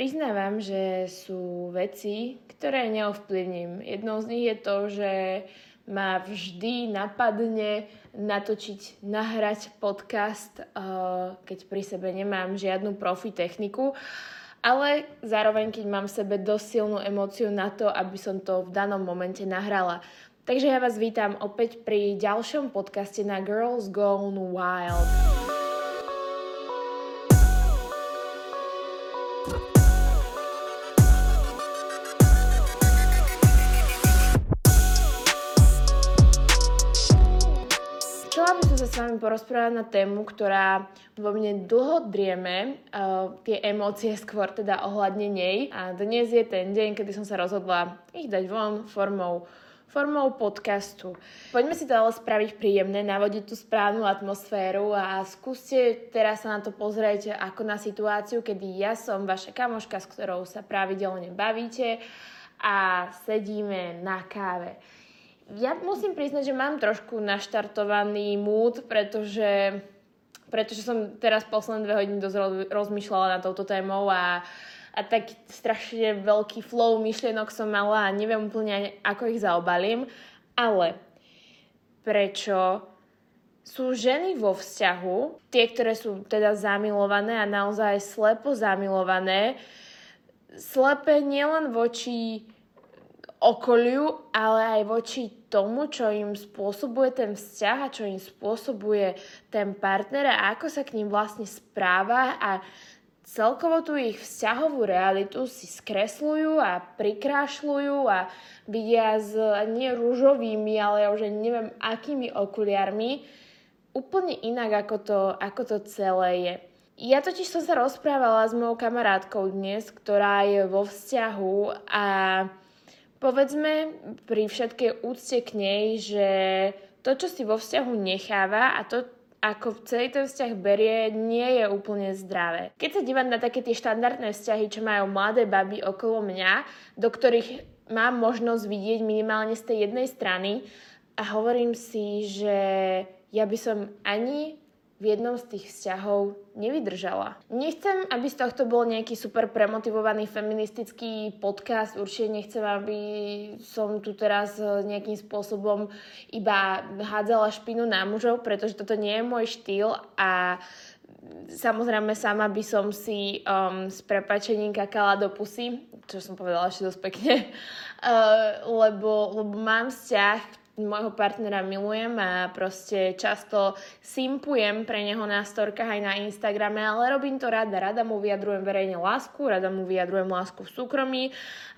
Priznávam, že sú veci, ktoré neovplyvním. Jednou z nich je to, že ma vždy napadne natočiť, nahrať podcast, eh, keď pri sebe nemám žiadnu profi techniku. Ale zároveň, keď mám v sebe dosť silnú emóciu na to, aby som to v danom momente nahrala. Takže ja vás vítam opäť pri ďalšom podcaste na Girls Gone Wild. Vami porozprávať na tému, ktorá vo mne dlho drieme, uh, tie emócie skôr teda ohľadne nej. A dnes je ten deň, kedy som sa rozhodla ich dať von formou formou podcastu. Poďme si to ale spraviť príjemné, navodiť tú správnu atmosféru a skúste teraz sa na to pozrieť ako na situáciu, kedy ja som vaša kamoška, s ktorou sa pravidelne bavíte a sedíme na káve ja musím priznať, že mám trošku naštartovaný mood, pretože, pretože som teraz posledné dve hodiny dosť rozmýšľala na touto témou a, a tak strašne veľký flow myšlienok som mala a neviem úplne, ako ich zaobalím. Ale prečo sú ženy vo vzťahu, tie, ktoré sú teda zamilované a naozaj slepo zamilované, slepe nielen voči okoliu, ale aj voči tomu, čo im spôsobuje ten vzťah a čo im spôsobuje ten partner a ako sa k ním vlastne správa a celkovo tú ich vzťahovú realitu si skresľujú a prikrášľujú a vidia s nie rúžovými, ale už neviem akými okuliarmi úplne inak, ako to, ako to celé je. Ja totiž som sa rozprávala s mojou kamarátkou dnes, ktorá je vo vzťahu a povedzme pri všetkej úcte k nej, že to, čo si vo vzťahu necháva a to, ako celý ten vzťah berie, nie je úplne zdravé. Keď sa dívam na také tie štandardné vzťahy, čo majú mladé baby okolo mňa, do ktorých mám možnosť vidieť minimálne z tej jednej strany a hovorím si, že ja by som ani v jednom z tých vzťahov nevydržala. Nechcem, aby z tohto bol nejaký super premotivovaný feministický podcast. Určite nechcem, aby som tu teraz nejakým spôsobom iba hádzala špinu na mužov, pretože toto nie je môj štýl a samozrejme sama by som si um, s prepačením kakala do pusy, čo som povedala ešte dosť pekne, uh, lebo, lebo mám vzťah, môjho partnera milujem a proste často simpujem pre neho na storkách aj na Instagrame, ale robím to rada. Rada mu vyjadrujem verejne lásku, rada mu vyjadrujem lásku v súkromí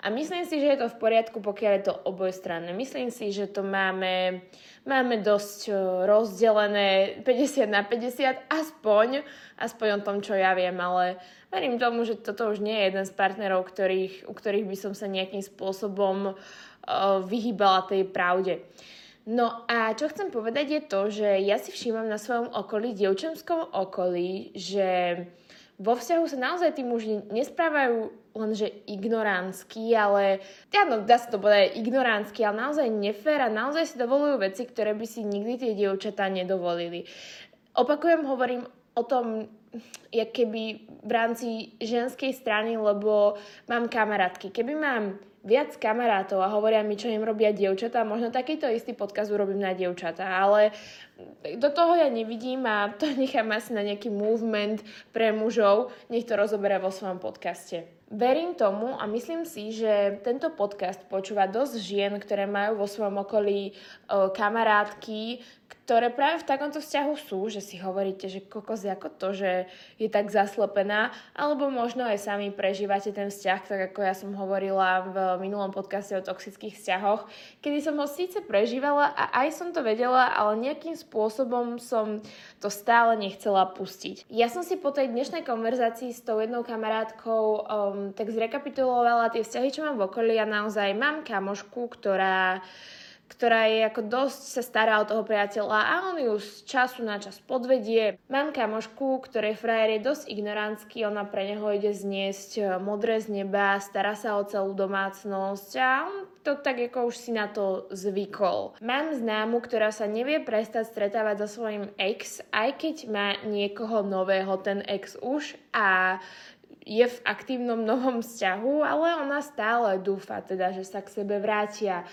a myslím si, že je to v poriadku, pokiaľ je to obojstranné. Myslím si, že to máme, máme dosť rozdelené 50 na 50, aspoň, aspoň o tom, čo ja viem, ale verím tomu, že toto už nie je jeden z partnerov, ktorých, u ktorých by som sa nejakým spôsobom vyhýbala tej pravde. No a čo chcem povedať je to, že ja si všímam na svojom okolí, dievčenskom okolí, že vo vzťahu sa naozaj tí muži nesprávajú lenže ignoránsky, ale áno, dá sa to povedať ignoránsky, ale naozaj nefér a naozaj si dovolujú veci, ktoré by si nikdy tie dievčatá nedovolili. Opakujem, hovorím o tom, jak keby v rámci ženskej strany, lebo mám kamarátky. Keby mám viac kamarátov a hovoria mi, čo im robia dievčatá. Možno takýto istý podkaz urobím na dievčatá, ale do toho ja nevidím a to nechám asi na nejaký movement pre mužov, nech to rozoberá vo svojom podcaste. Verím tomu a myslím si, že tento podcast počúva dosť žien, ktoré majú vo svojom okolí o, kamarátky, ktoré práve v takomto vzťahu sú, že si hovoríte, že kokos ako to, že je tak zaslepená, alebo možno aj sami prežívate ten vzťah, tak ako ja som hovorila v minulom podcaste o toxických vzťahoch, kedy som ho síce prežívala a aj som to vedela, ale nejakým spôsobom som to stále nechcela pustiť. Ja som si po tej dnešnej konverzácii s tou jednou kamarátkou um, tak zrekapitulovala tie vzťahy, čo mám v okolí a naozaj mám kamošku, ktorá ktorá je ako dosť sa stará o toho priateľa a on ju z času na čas podvedie. Mám kamošku, ktorej frajer je dosť ignoránsky, ona pre neho ide zniesť e, modré z neba, stará sa o celú domácnosť a on to tak ako už si na to zvykol. Mám známu, ktorá sa nevie prestať stretávať so svojím ex, aj keď má niekoho nového ten ex už a je v aktívnom novom vzťahu, ale ona stále dúfa teda, že sa k sebe vrátia.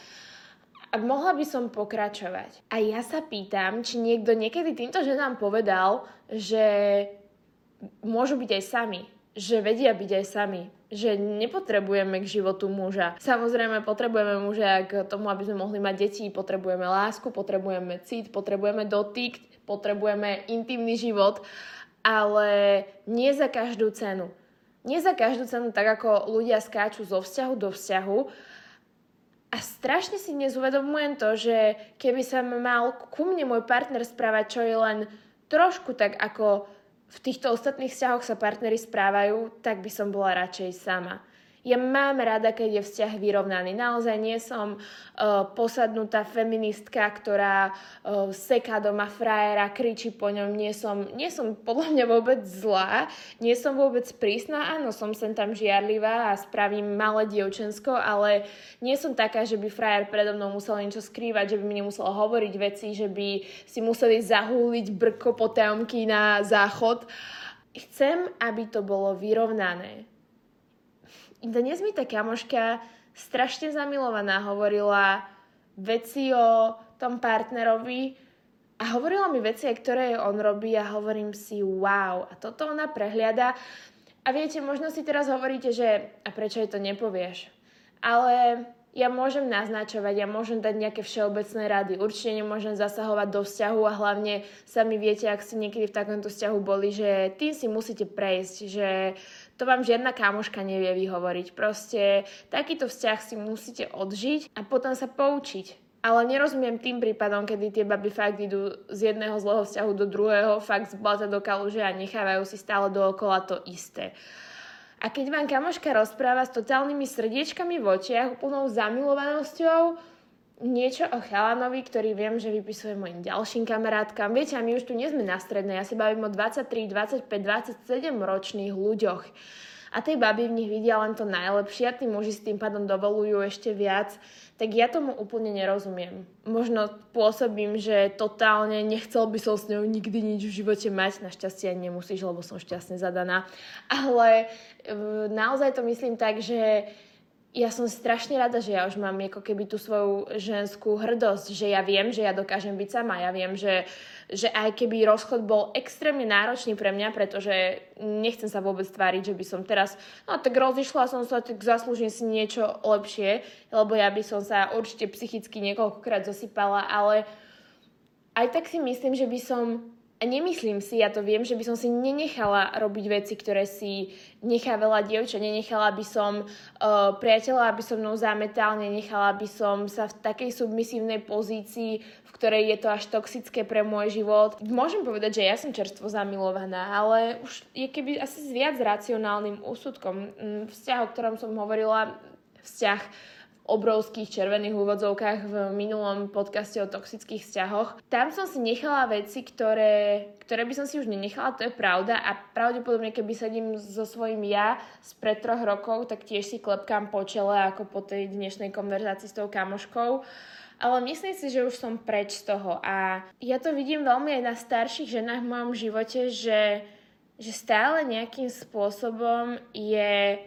A mohla by som pokračovať. A ja sa pýtam, či niekto niekedy týmto ženám povedal, že môžu byť aj sami. Že vedia byť aj sami. Že nepotrebujeme k životu muža. Samozrejme, potrebujeme muža k tomu, aby sme mohli mať deti. Potrebujeme lásku, potrebujeme cit, potrebujeme dotyk, potrebujeme intimný život. Ale nie za každú cenu. Nie za každú cenu, tak ako ľudia skáču zo vzťahu do vzťahu, a strašne si dnes to, že keby sa mal ku mne môj partner správať, čo je len trošku tak ako v týchto ostatných vzťahoch sa partnery správajú, tak by som bola radšej sama. Ja mám rada, keď je vzťah vyrovnaný. Naozaj nie som uh, posadnutá feministka, ktorá uh, seká doma frajera, kričí po ňom. Nie som, nie som podľa mňa vôbec zlá, nie som vôbec prísna. Áno, som sem tam žiarlivá a spravím malé dievčensko, ale nie som taká, že by frajer predo mnou musel niečo skrývať, že by mi nemusel hovoriť veci, že by si museli zahúliť brko potajomky na záchod. Chcem, aby to bolo vyrovnané dnes mi tá kamoška strašne zamilovaná hovorila veci o tom partnerovi a hovorila mi veci, ktoré on robí a hovorím si wow. A toto ona prehliada. A viete, možno si teraz hovoríte, že a prečo jej to nepovieš? Ale ja môžem naznačovať, ja môžem dať nejaké všeobecné rady. Určite nemôžem zasahovať do vzťahu a hlavne sami viete, ak ste niekedy v takomto vzťahu boli, že tým si musíte prejsť, že to vám žiadna kamoška nevie vyhovoriť. Proste takýto vzťah si musíte odžiť a potom sa poučiť. Ale nerozumiem tým prípadom, kedy tie baby fakt idú z jedného zlého vzťahu do druhého, fakt z blata do kaluže a nechávajú si stále dookola to isté. A keď vám kamoška rozpráva s totálnymi srdiečkami v očiach, úplnou zamilovanosťou, niečo o chalanovi, ktorý viem, že vypisuje mojim ďalším kamarátkam. Viete, a my už tu nie sme na strednej, ja si bavím o 23, 25, 27 ročných ľuďoch. A tej baby v nich vidia len to najlepšie a tí muži s tým pádom dovolujú ešte viac, tak ja tomu úplne nerozumiem. Možno pôsobím, že totálne nechcel by som s ňou nikdy nič v živote mať, našťastie ani nemusíš, lebo som šťastne zadaná. Ale e, naozaj to myslím tak, že ja som strašne rada, že ja už mám ako keby tú svoju ženskú hrdosť, že ja viem, že ja dokážem byť sama. Ja viem, že, že aj keby rozchod bol extrémne náročný pre mňa, pretože nechcem sa vôbec tváriť, že by som teraz, no tak rozišla som sa, tak zaslúžim si niečo lepšie, lebo ja by som sa určite psychicky niekoľkokrát zosypala, ale aj tak si myslím, že by som a nemyslím si, ja to viem, že by som si nenechala robiť veci, ktoré si nechá veľa dievča, nenechala by som uh, priateľa, aby som mnou zametal, nenechala by som sa v takej submisívnej pozícii, v ktorej je to až toxické pre môj život. Môžem povedať, že ja som čerstvo zamilovaná, ale už je keby asi s viac racionálnym úsudkom. Mm, vzťah, o ktorom som hovorila, vzťah obrovských červených úvodzovkách v minulom podcaste o toxických vzťahoch. Tam som si nechala veci, ktoré, ktoré by som si už nenechala, to je pravda a pravdepodobne keby sedím so svojím ja z pred troch rokov, tak tiež si klepkám po čele ako po tej dnešnej konverzácii s tou kamoškou. Ale myslím si, že už som preč z toho a ja to vidím veľmi aj na starších ženách v mojom živote, že, že stále nejakým spôsobom je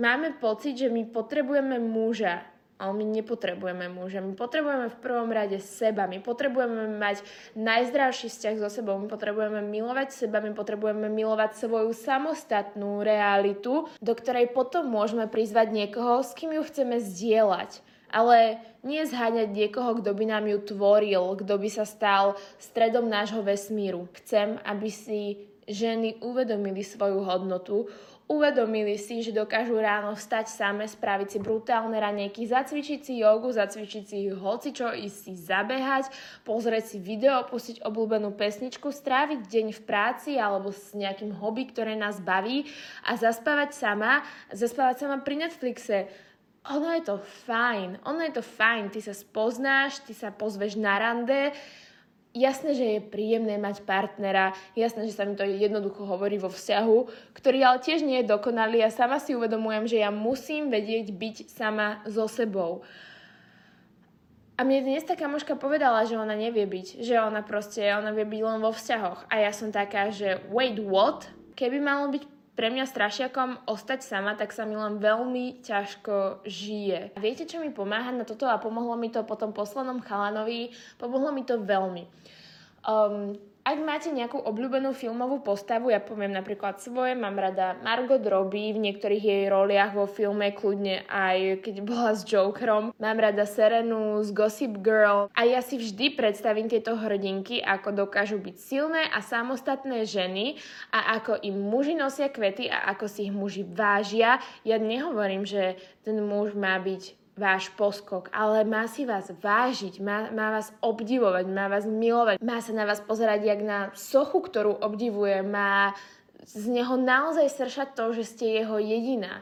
máme pocit, že my potrebujeme muža, ale my nepotrebujeme muža. My potrebujeme v prvom rade seba. My potrebujeme mať najzdravší vzťah so sebou. My potrebujeme milovať seba. My potrebujeme milovať svoju samostatnú realitu, do ktorej potom môžeme prizvať niekoho, s kým ju chceme zdieľať. Ale nie zháňať niekoho, kto by nám ju tvoril, kto by sa stal stredom nášho vesmíru. Chcem, aby si ženy uvedomili svoju hodnotu, Uvedomili si, že dokážu ráno vstať same, spraviť si brutálne ranejky, zacvičiť si jogu, zacvičiť si hocičo, ísť si zabehať, pozrieť si video, pustiť obľúbenú pesničku, stráviť deň v práci alebo s nejakým hobby, ktoré nás baví a zaspávať sama, zaspávať sama pri Netflixe. Ono je to fajn, ono je to fajn, ty sa spoznáš, ty sa pozveš na rande, Jasné, že je príjemné mať partnera, jasné, že sa mi to jednoducho hovorí vo vzťahu, ktorý ale tiež nie je dokonalý a sama si uvedomujem, že ja musím vedieť byť sama so sebou. A mne dnes tá kamoška povedala, že ona nevie byť, že ona proste, ona vie byť len vo vzťahoch. A ja som taká, že wait, what? Keby malo byť pre mňa strašiakom ostať sama, tak sa mi len veľmi ťažko žije. Viete, čo mi pomáha na toto a pomohlo mi to potom poslednom chalanovi? Pomohlo mi to veľmi. Um, ak máte nejakú obľúbenú filmovú postavu, ja poviem napríklad svoje, mám rada Margot Robbie v niektorých jej roliach vo filme, kľudne aj keď bola s Jokerom. Mám rada Serenu z Gossip Girl a ja si vždy predstavím tieto hrdinky, ako dokážu byť silné a samostatné ženy a ako im muži nosia kvety a ako si ich muži vážia. Ja nehovorím, že ten muž má byť váš poskok, ale má si vás vážiť, má, má vás obdivovať, má vás milovať, má sa na vás pozerať jak na sochu, ktorú obdivuje, má z neho naozaj sršať to, že ste jeho jediná.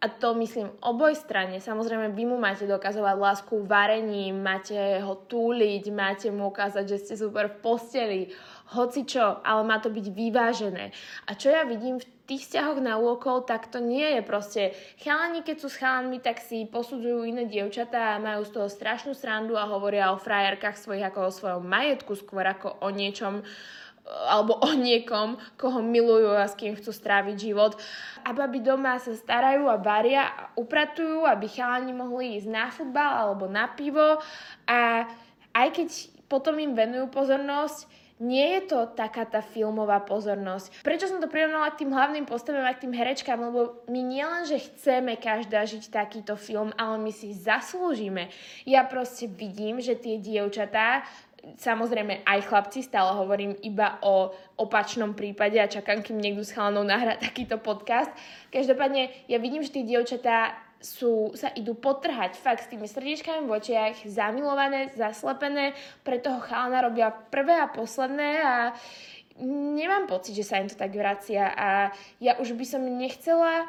A to myslím oboj strane. Samozrejme, vy mu máte dokazovať lásku varením, máte ho túliť, máte mu ukázať, že ste super v posteli, hoci čo, ale má to byť vyvážené. A čo ja vidím v tých vzťahoch na úokol, tak to nie je proste chalani, keď sú s chalanmi, tak si posudzujú iné dievčatá a majú z toho strašnú srandu a hovoria o frajerkách svojich ako o svojom majetku, skôr ako o niečom, alebo o niekom, koho milujú a s kým chcú stráviť život. A baby doma sa starajú a varia a upratujú, aby chalani mohli ísť na futbal alebo na pivo a aj keď potom im venujú pozornosť, nie je to taká tá filmová pozornosť. Prečo som to prirovnala k tým hlavným postavám a k tým herečkám? Lebo my nielen, že chceme každá žiť takýto film, ale my si zaslúžime. Ja proste vidím, že tie dievčatá samozrejme aj chlapci, stále hovorím iba o opačnom prípade a čakám, kým niekto s chalanou nahrá takýto podcast. Každopádne ja vidím, že tie dievčatá sú, sa idú potrhať fakt s tými srdiečkami v očiach, zamilované, zaslepené, pre toho chalana robia prvé a posledné a nemám pocit, že sa im to tak vracia a ja už by som nechcela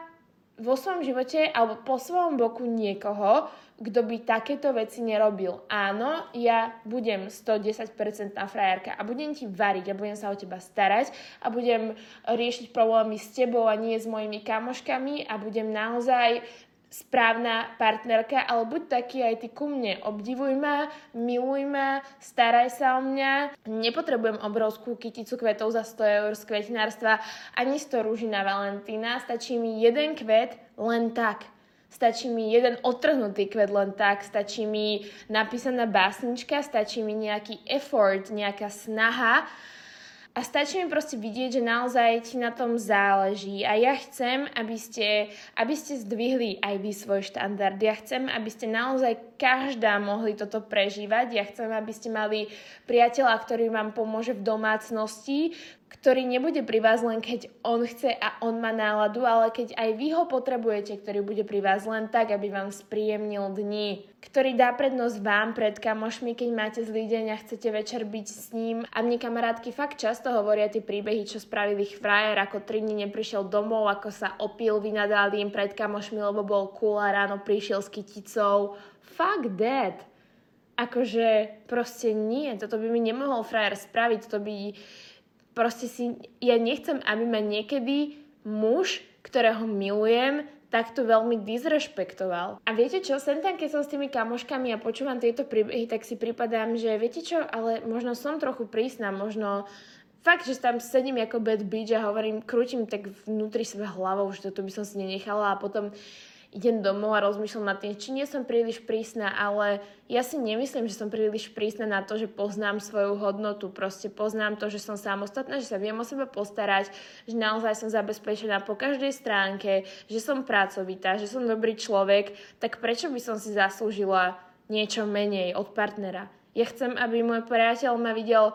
vo svojom živote alebo po svojom boku niekoho, kto by takéto veci nerobil. Áno, ja budem 110% frajerka a budem ti variť a budem sa o teba starať a budem riešiť problémy s tebou a nie s mojimi kamoškami a budem naozaj správna partnerka, ale buď taký aj ty ku mne. Obdivuj ma, miluj ma, staraj sa o mňa. Nepotrebujem obrovskú kyticu kvetov za 100 eur z kvetinárstva, ani 100 rúží na Valentína. Stačí mi jeden kvet len tak stačí mi jeden otrhnutý kvet len tak, stačí mi napísaná básnička, stačí mi nejaký effort, nejaká snaha a stačí mi proste vidieť, že naozaj ti na tom záleží a ja chcem, aby ste, aby ste zdvihli aj vy svoj štandard. Ja chcem, aby ste naozaj každá mohli toto prežívať. Ja chcem, aby ste mali priateľa, ktorý vám pomôže v domácnosti, ktorý nebude pri vás len keď on chce a on má náladu, ale keď aj vy ho potrebujete, ktorý bude pri vás len tak, aby vám spríjemnil dni, ktorý dá prednosť vám pred kamošmi, keď máte zlý deň a chcete večer byť s ním. A mne kamarátky fakt často hovoria tie príbehy, čo spravili ich frajer, ako tri dní neprišiel domov, ako sa opil, vynadali im pred kamošmi, lebo bol cool a ráno prišiel s kyticou. Fuck that! Akože proste nie, toto by mi nemohol frajer spraviť, to by proste si, ja nechcem, aby ma niekedy muž, ktorého milujem, takto veľmi disrešpektoval. A viete čo, sem tam, keď som s tými kamoškami a počúvam tieto príbehy, tak si pripadám, že viete čo, ale možno som trochu prísna, možno fakt, že tam sedím ako bad bitch a hovorím, krútim tak vnútri sebe hlavou, že toto by som si nenechala a potom idem domov a rozmýšľam nad tým, či nie som príliš prísna, ale ja si nemyslím, že som príliš prísna na to, že poznám svoju hodnotu. Proste poznám to, že som samostatná, že sa viem o seba postarať, že naozaj som zabezpečená po každej stránke, že som pracovitá, že som dobrý človek, tak prečo by som si zaslúžila niečo menej od partnera? Ja chcem, aby môj priateľ ma videl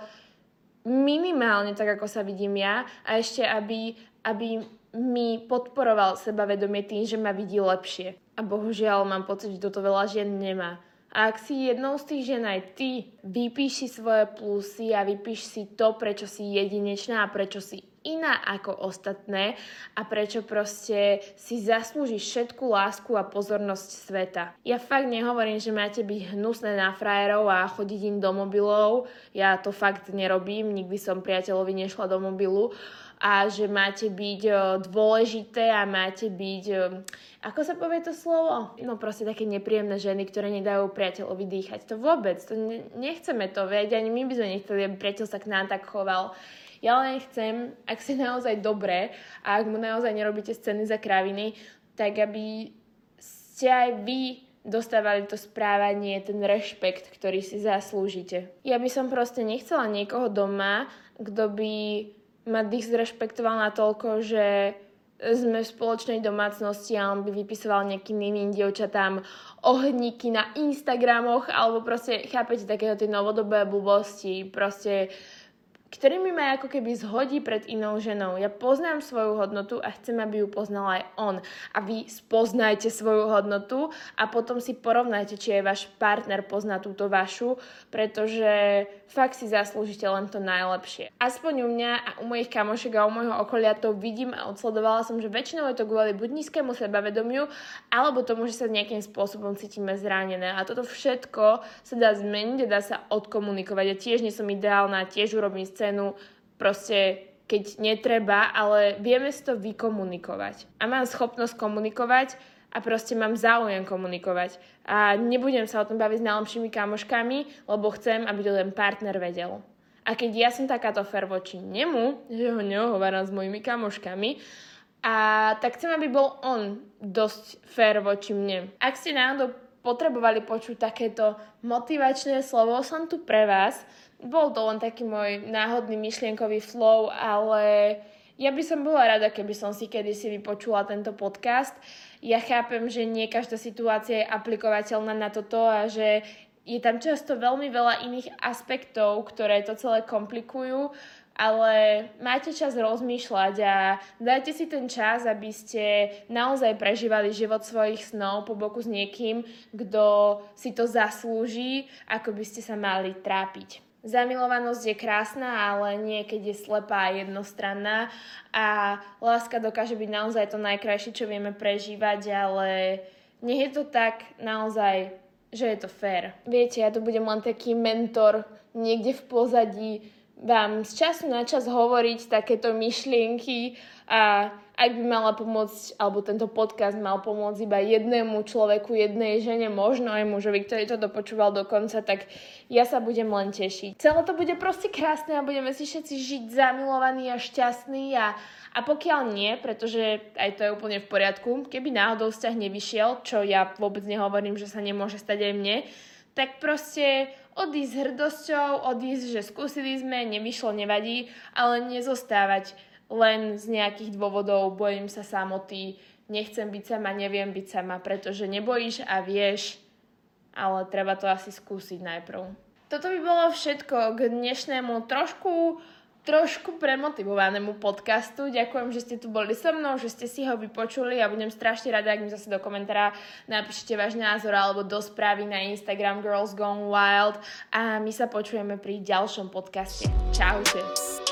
minimálne tak, ako sa vidím ja a ešte, aby, aby mi podporoval sebavedomie tým, že ma vidí lepšie. A bohužiaľ mám pocit, že toto veľa žien nemá. A ak si jednou z tých žien aj ty, vypíš si svoje plusy a vypíš si to, prečo si jedinečná a prečo si iná ako ostatné a prečo proste si zaslúžiš všetku lásku a pozornosť sveta. Ja fakt nehovorím, že máte byť hnusné na frajerov a chodiť im do mobilov. Ja to fakt nerobím, nikdy som priateľovi nešla do mobilu a že máte byť dôležité a máte byť, ako sa povie to slovo? No proste také nepríjemné ženy, ktoré nedajú priateľovi dýchať. To vôbec, to nechceme to, veď ani my by sme nechceli, aby priateľ sa k nám tak choval. Ja len chcem, ak si naozaj dobré a ak mu naozaj nerobíte scény za kraviny, tak aby ste aj vy dostávali to správanie, ten rešpekt, ktorý si zaslúžite. Ja by som proste nechcela niekoho doma, kto by ma disrešpektoval na toľko, že sme v spoločnej domácnosti a on by vypisoval nejakým iným dievčatám ohníky na Instagramoch alebo proste, chápete, takéto tie novodobé blbosti, proste ktorými ma ako keby zhodí pred inou ženou. Ja poznám svoju hodnotu a chcem, aby ju poznal aj on. A vy spoznajte svoju hodnotu a potom si porovnajte, či aj váš partner pozná túto vašu, pretože fakt si zaslúžite len to najlepšie. Aspoň u mňa a u mojich kamošek a u môjho okolia to vidím a odsledovala som, že väčšinou je to kvôli buď nízkému sebavedomiu, alebo tomu, že sa nejakým spôsobom cítime zranené. A toto všetko sa dá zmeniť, dá sa odkomunikovať. Ja tiež nie som ideálna, tiež urobím scénu, proste keď netreba, ale vieme si to vykomunikovať. A mám schopnosť komunikovať a proste mám záujem komunikovať. A nebudem sa o tom baviť s najlepšími kamoškami, lebo chcem, aby to ten partner vedel. A keď ja som takáto fer voči nemu, že ho neohováram s mojimi kamoškami, a tak chcem, aby bol on dosť fér voči mne. Ak ste náhodou potrebovali počuť takéto motivačné slovo, som tu pre vás. Bol to len taký môj náhodný myšlienkový flow, ale ja by som bola rada, keby som si kedysi vypočula tento podcast. Ja chápem, že nie každá situácia je aplikovateľná na toto a že je tam často veľmi veľa iných aspektov, ktoré to celé komplikujú, ale máte čas rozmýšľať a dajte si ten čas, aby ste naozaj prežívali život svojich snov po boku s niekým, kto si to zaslúži, ako by ste sa mali trápiť. Zamilovanosť je krásna, ale niekedy je slepá a jednostranná a láska dokáže byť naozaj to najkrajšie, čo vieme prežívať, ale nech je to tak naozaj, že je to fér. Viete, ja tu budem len taký mentor niekde v pozadí, vám z času na čas hovoriť takéto myšlienky a ak by mala pomôcť, alebo tento podcast mal pomôcť iba jednému človeku, jednej žene, možno aj mužovi, ktorý to dopočúval do konca, tak ja sa budem len tešiť. Celé to bude proste krásne a budeme si všetci žiť zamilovaní a šťastní a, a pokiaľ nie, pretože aj to je úplne v poriadku, keby náhodou vzťah nevyšiel, čo ja vôbec nehovorím, že sa nemôže stať aj mne, tak proste odísť s hrdosťou, odísť, že skúsili sme, nevyšlo, nevadí, ale nezostávať len z nejakých dôvodov, bojím sa samoty, nechcem byť sama, neviem byť sama, pretože nebojíš a vieš, ale treba to asi skúsiť najprv. Toto by bolo všetko k dnešnému trošku trošku premotivovanému podcastu. Ďakujem, že ste tu boli so mnou, že ste si ho vypočuli a budem strašne rada, ak mi zase do komentára napíšete váš názor alebo do správy na Instagram Girls Gone Wild a my sa počujeme pri ďalšom podcaste. Čaute.